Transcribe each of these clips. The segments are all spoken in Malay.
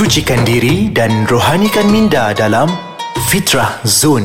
Sucikan diri dan rohanikan minda dalam Fitrah Zone.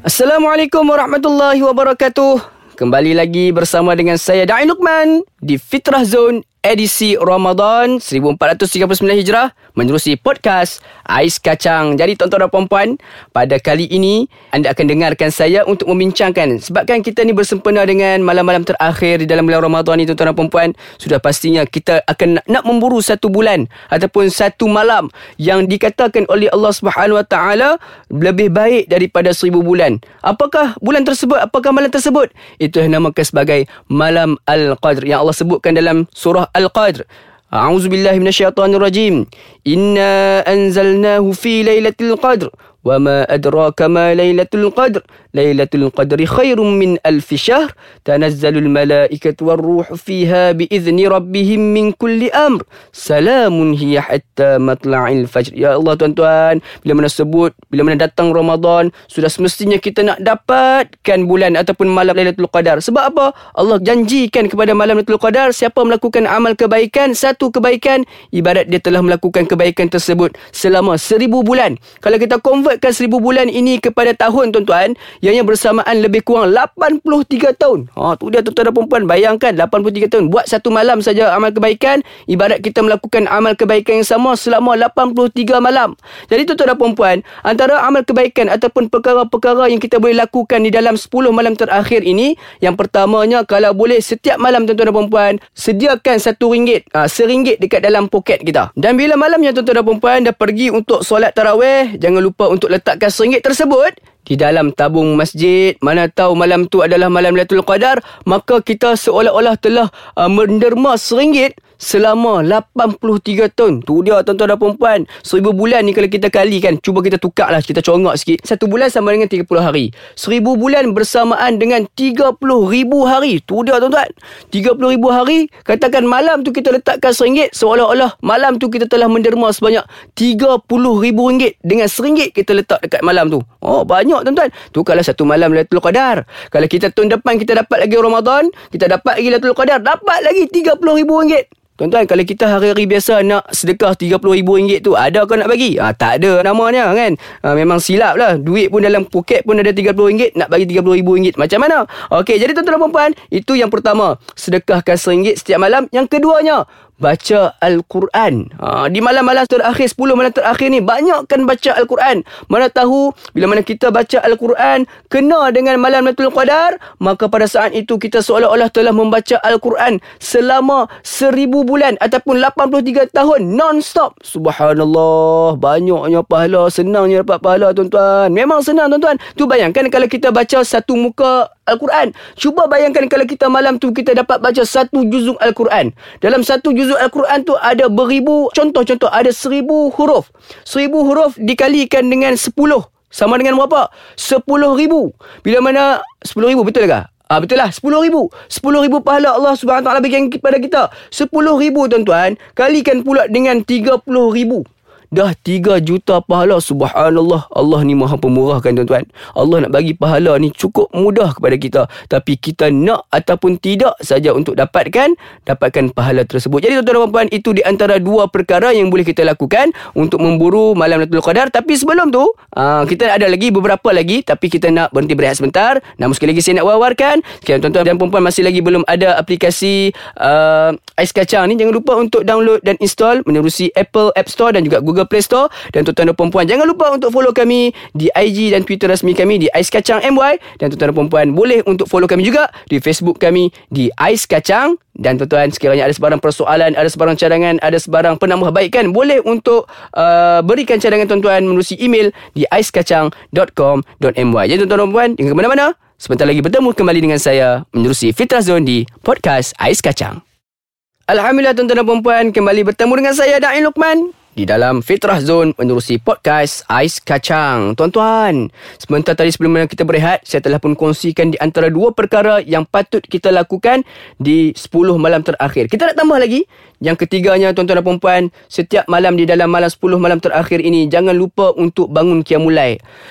Assalamualaikum warahmatullahi wabarakatuh. Kembali lagi bersama dengan saya Dain Lukman di Fitrah Zone edisi Ramadan 1439 Hijrah menerusi podcast Ais Kacang. Jadi tuan-tuan dan puan-puan, pada kali ini anda akan dengarkan saya untuk membincangkan sebabkan kita ni bersempena dengan malam-malam terakhir di dalam bulan Ramadan ni tuan-tuan dan puan-puan, sudah pastinya kita akan nak memburu satu bulan ataupun satu malam yang dikatakan oleh Allah Subhanahu Wa Taala lebih baik daripada seribu bulan. Apakah bulan tersebut? Apakah malam tersebut? Itu yang dinamakan sebagai Malam Al-Qadr yang Allah Allah sebutkan dalam surah Al-Qadr. A'udzu billahi minasyaitonir rajim. Inna anzalnahu fi lailatul qadr wa ma adraka ma lailatul qadr. Lailatul Qadri khairum min alf syahr. Tanazzalul malaikatu war ruhu fiha bi idzni rabbihim min kulli amr. Salamun hiya hatta matla'il fajr. Ya Allah tuan-tuan bila mana sebut bila mana datang Ramadan sudah semestinya kita nak dapatkan bulan ataupun malam Lailatul Qadar. Sebab apa? Allah janjikan kepada malam Lailatul Qadar siapa melakukan amal kebaikan satu kebaikan ibarat dia telah melakukan kebaikan tersebut selama seribu bulan. Kalau kita convertkan seribu bulan ini kepada tahun tuan-tuan yang bersamaan lebih kurang 83 tahun. Ha tu dia tuan-tuan dan puan bayangkan 83 tahun buat satu malam saja amal kebaikan ibarat kita melakukan amal kebaikan yang sama selama 83 malam. Jadi tuan-tuan dan puan antara amal kebaikan ataupun perkara-perkara yang kita boleh lakukan di dalam 10 malam terakhir ini yang pertamanya kalau boleh setiap malam tuan-tuan dan puan sediakan satu ringgit ha, seringgit dekat dalam poket kita. Dan bila malamnya tuan-tuan dan puan dah pergi untuk solat tarawih jangan lupa untuk letakkan seringgit tersebut di dalam tabung masjid mana tahu malam tu adalah malam Lailatul Qadar maka kita seolah-olah telah uh, menderma seringgit selama 83 tahun. Tu dia tuan-tuan dan puan-puan. Seribu bulan ni kalau kita kalikan, cuba kita tukar lah, kita congak sikit. Satu bulan sama dengan 30 hari. Seribu bulan bersamaan dengan 30 ribu hari. Tu dia tuan-tuan. 30 ribu hari, katakan malam tu kita letakkan seringgit, seolah-olah malam tu kita telah menderma sebanyak 30 ribu ringgit. Dengan seringgit kita letak dekat malam tu. Oh, banyak tuan-tuan. Tu kalau satu malam Lailatul Qadar. Kalau kita tahun depan kita dapat lagi Ramadan, kita dapat lagi Lailatul Qadar, dapat lagi 30 ribu ringgit. Tuan-tuan, kalau kita hari-hari biasa nak sedekah RM30,000 tu, ada kau nak bagi? Ha, tak ada namanya kan? Ha, memang silap lah. Duit pun dalam poket pun ada RM30,000, nak bagi RM30,000. Macam mana? Okey, jadi tuan-tuan dan puan-puan, itu yang pertama. Sedekahkan RM1 setiap malam. Yang keduanya, baca Al-Quran. Ha, di malam-malam terakhir, 10 malam terakhir ni, banyakkan baca Al-Quran. Mana tahu, bila mana kita baca Al-Quran, kena dengan malam Lailatul Qadar, maka pada saat itu kita seolah-olah telah membaca Al-Quran selama seribu bulan ataupun 83 tahun non-stop. Subhanallah, banyaknya pahala, senangnya dapat pahala tuan-tuan. Memang senang tuan-tuan. Tu bayangkan kalau kita baca satu muka Al-Quran. Cuba bayangkan kalau kita malam tu kita dapat baca satu juzuk Al-Quran. Dalam satu juzuk Al-Quran tu ada beribu contoh-contoh. Ada seribu huruf. Seribu huruf dikalikan dengan sepuluh. Sama dengan berapa? Sepuluh ribu. Bila mana sepuluh ribu betul ke? Ah betul lah 10 ribu 10 ribu pahala Allah ta'ala bagi kepada kita 10 ribu tuan-tuan Kalikan pula dengan 30 ribu dah 3 juta pahala subhanallah. Allah ni maha pemurah kan tuan-tuan. Allah nak bagi pahala ni cukup mudah kepada kita. Tapi kita nak ataupun tidak saja untuk dapatkan dapatkan pahala tersebut. Jadi tuan-tuan dan puan itu di antara dua perkara yang boleh kita lakukan untuk memburu malam Lailatul Qadar. Tapi sebelum tu ah, kita ada lagi beberapa lagi. Tapi kita nak berhenti berehat sebentar. Namun sekali lagi saya nak wawarkan. Sekian tuan-tuan dan puan masih lagi belum ada aplikasi ah, ais kacang ni jangan lupa untuk download dan install menerusi Apple App Store dan juga Google Play Store. Dan tuan-tuan dan puan-puan jangan lupa untuk follow kami di IG dan Twitter rasmi kami di Ais Kacang MY dan tuan-tuan dan puan-puan boleh untuk follow kami juga di Facebook kami di Ais Kacang. Dan tuan-tuan sekiranya ada sebarang persoalan ada sebarang cadangan ada sebarang penambahbaikan boleh untuk uh, berikan cadangan tuan-tuan melalui email di aiskacang.com.my jadi tuan-tuan dan puan jangan ke mana-mana. Sebentar lagi bertemu kembali dengan saya menerusi Fitrah Zone di podcast Ais Kacang. Alhamdulillah tuan-tuan dan puan kembali bertemu dengan saya Dain Lukman di dalam Fitrah Zone menerusi podcast Ais Kacang. Tuan-tuan, sebentar tadi sebelum kita berehat, saya telah pun kongsikan di antara dua perkara yang patut kita lakukan di 10 malam terakhir. Kita nak tambah lagi Yang ketiganya tuan-tuan dan puan setiap malam di dalam malam 10 malam terakhir ini jangan lupa untuk bangun qiyamul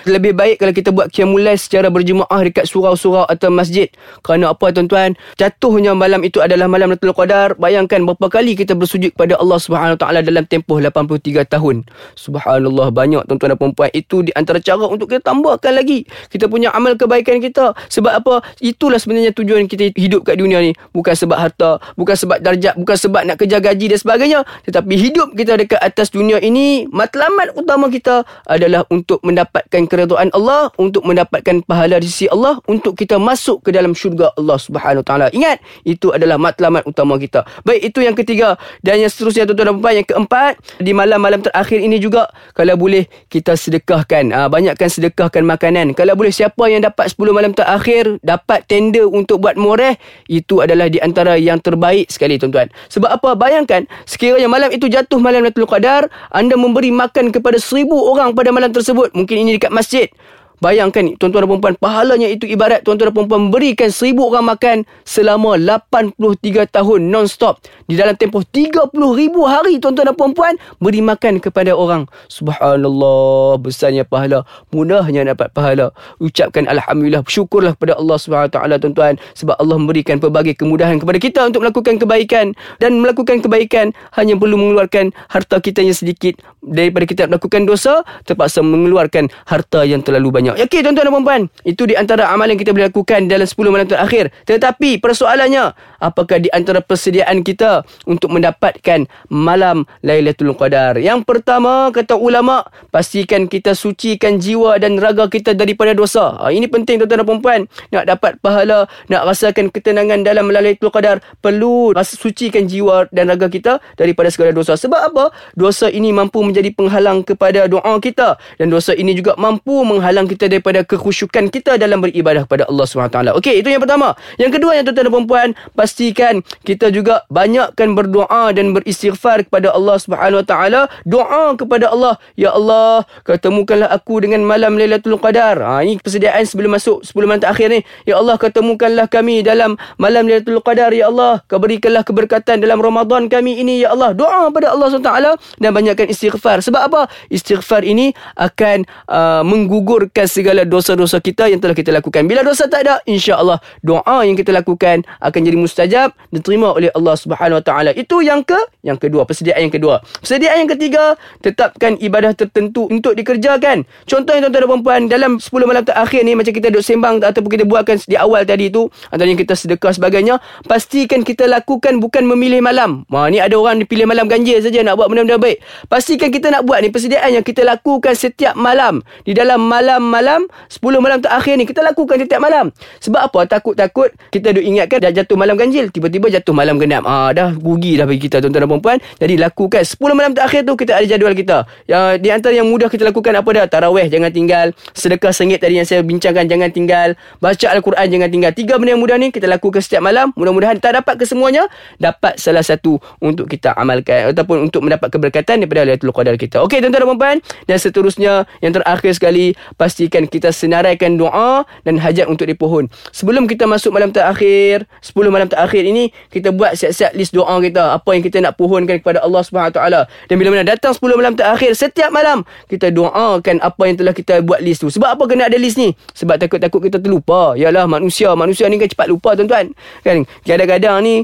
Lebih baik kalau kita buat qiyamul secara berjemaah dekat surau-surau atau masjid. Kerana apa tuan-tuan? Jatuhnya malam itu adalah malam Lailatul Qadar. Bayangkan berapa kali kita bersujud kepada Allah Subhanahu taala dalam tempoh 83 tahun. Subhanallah banyak tuan-tuan dan puan Itu di antara cara untuk kita tambahkan lagi kita punya amal kebaikan kita. Sebab apa? Itulah sebenarnya tujuan kita hidup kat dunia ni. Bukan sebab harta, bukan sebab darjat, bukan sebab nak kejar gaji dan sebagainya tetapi hidup kita dekat atas dunia ini matlamat utama kita adalah untuk mendapatkan keredaan Allah untuk mendapatkan pahala di sisi Allah untuk kita masuk ke dalam syurga Allah Subhanahu taala ingat itu adalah matlamat utama kita baik itu yang ketiga dan yang seterusnya tuan-tuan dan puan yang keempat di malam-malam terakhir ini juga kalau boleh kita sedekahkan ha, banyakkan sedekahkan makanan. Kalau boleh siapa yang dapat 10 malam terakhir dapat tender untuk buat moreh itu adalah di antara yang terbaik sekali tuan-tuan. Sebab apa? Bayangkan sekiranya malam itu jatuh malam Lailatul Qadar anda memberi makan kepada seribu orang pada malam tersebut mungkin ini dekat masjid Bayangkan tuan-tuan dan puan-puan Pahalanya itu ibarat tuan-tuan dan puan-puan Memberikan seribu orang makan Selama 83 tahun non-stop. Di dalam tempoh 30 ribu hari tuan-tuan dan puan-puan Beri makan kepada orang. Subhanallah Besarnya pahala Mudahnya dapat pahala. Ucapkan Alhamdulillah Syukurlah kepada Allah SWT tuan-tuan. Sebab Allah memberikan pelbagai kemudahan kepada kita Untuk melakukan kebaikan. Dan melakukan kebaikan Hanya perlu mengeluarkan harta kita yang sedikit. Daripada kita melakukan dosa Terpaksa mengeluarkan harta yang terlalu banyak Okey tuan-tuan dan puan-puan, itu di antara amalan yang kita boleh lakukan dalam 10 malam terakhir. Tetapi persoalannya, apakah di antara persediaan kita untuk mendapatkan malam Lailatul Qadar? Yang pertama, kata ulama, pastikan kita sucikan jiwa dan raga kita daripada dosa. Ha, ini penting tuan-tuan dan puan-puan. Nak dapat pahala, nak rasakan ketenangan dalam Lailatul Qadar, perlu sucikan jiwa dan raga kita daripada segala dosa. Sebab apa? Dosa ini mampu menjadi penghalang kepada doa kita dan dosa ini juga mampu menghalang kita daripada kekhusyukan kita dalam beribadah kepada Allah SWT. Okey, itu yang pertama. Yang kedua yang tuan-tuan dan puan-puan, pastikan kita juga banyakkan berdoa dan beristighfar kepada Allah SWT. Doa kepada Allah, Ya Allah, ketemukanlah aku dengan malam Lailatul Qadar. Ha, ini persediaan sebelum masuk 10 malam terakhir ni. Ya Allah, ketemukanlah kami dalam malam Lailatul Qadar. Ya Allah, keberikanlah keberkatan dalam Ramadan kami ini. Ya Allah, doa kepada Allah SWT dan banyakkan istighfar. Sebab apa? Istighfar ini akan uh, menggugurkan menghapuskan segala dosa-dosa kita yang telah kita lakukan. Bila dosa tak ada, insya-Allah doa yang kita lakukan akan jadi mustajab diterima oleh Allah Subhanahu Wa Taala. Itu yang ke yang kedua, persediaan yang kedua. Persediaan yang ketiga, tetapkan ibadah tertentu untuk dikerjakan. Contohnya tuan-tuan dan puan-puan, dalam 10 malam terakhir ni macam kita duduk sembang ataupun kita buatkan di awal tadi tu, antaranya kita sedekah sebagainya, pastikan kita lakukan bukan memilih malam. Ma ni ada orang pilih malam ganjil saja nak buat benda-benda baik. Pastikan kita nak buat ni persediaan yang kita lakukan setiap malam. Di dalam malam malam 10 malam terakhir ni kita lakukan setiap malam. Sebab apa? Takut-takut kita duk ingatkan dah jatuh malam ganjil tiba-tiba jatuh malam genap. Ah dah rugi dah bagi kita tuan-tuan dan puan-puan. Jadi lakukan. 10 malam terakhir tu kita ada jadual kita. Yang di antara yang mudah kita lakukan apa dah? Tarawih jangan tinggal. Sedekah sengit tadi yang saya bincangkan jangan tinggal. Baca al-Quran jangan tinggal. Tiga benda yang mudah ni kita lakukan setiap malam. Mudah-mudahan tak dapat kesemuanya dapat salah satu untuk kita amalkan ataupun untuk mendapat keberkatan daripada Lailatul Qadar kita. Okey tuan-tuan dan dan seterusnya yang terakhir sekali pasti pastikan kita senaraikan doa dan hajat untuk di pohon. Sebelum kita masuk malam terakhir, 10 malam terakhir ini, kita buat siap-siap list doa kita. Apa yang kita nak pohonkan kepada Allah SWT. Dan bila mana datang 10 malam terakhir, setiap malam, kita doakan apa yang telah kita buat list tu. Sebab apa kena ada list ni? Sebab takut-takut kita terlupa. Yalah manusia. Manusia ni kan cepat lupa tuan-tuan. Kan? Kadang-kadang ni,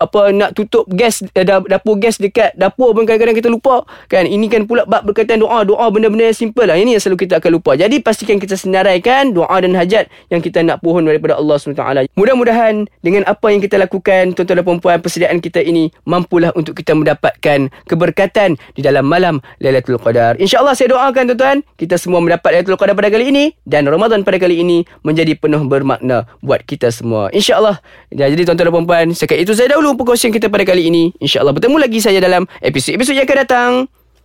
apa nak tutup gas eh, dapur gas dekat dapur pun kadang-kadang kita lupa. Kan ini kan pula bab berkaitan doa. Doa benda-benda yang simple lah. Ini yang selalu kita akan lupa. Jadi pastikan kita senaraikan doa dan hajat yang kita nak pohon daripada Allah SWT mudah-mudahan dengan apa yang kita lakukan tuan-tuan dan puan-puan persediaan kita ini mampulah untuk kita mendapatkan keberkatan di dalam malam Lailatul Qadar. insyaAllah saya doakan tuan-tuan kita semua mendapat Lailatul Qadar pada kali ini dan Ramadan pada kali ini menjadi penuh bermakna buat kita semua. insyaAllah. Jadi tuan-tuan dan puan-puan sekat itu saya dahulu perkongsian kita pada kali ini. InsyaAllah bertemu lagi saya dalam episod-episod yang akan datang.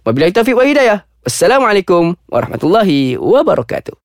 Wabillahi taufiq wa hidayah. Assalamualaikum warahmatullahi wabarakatuh.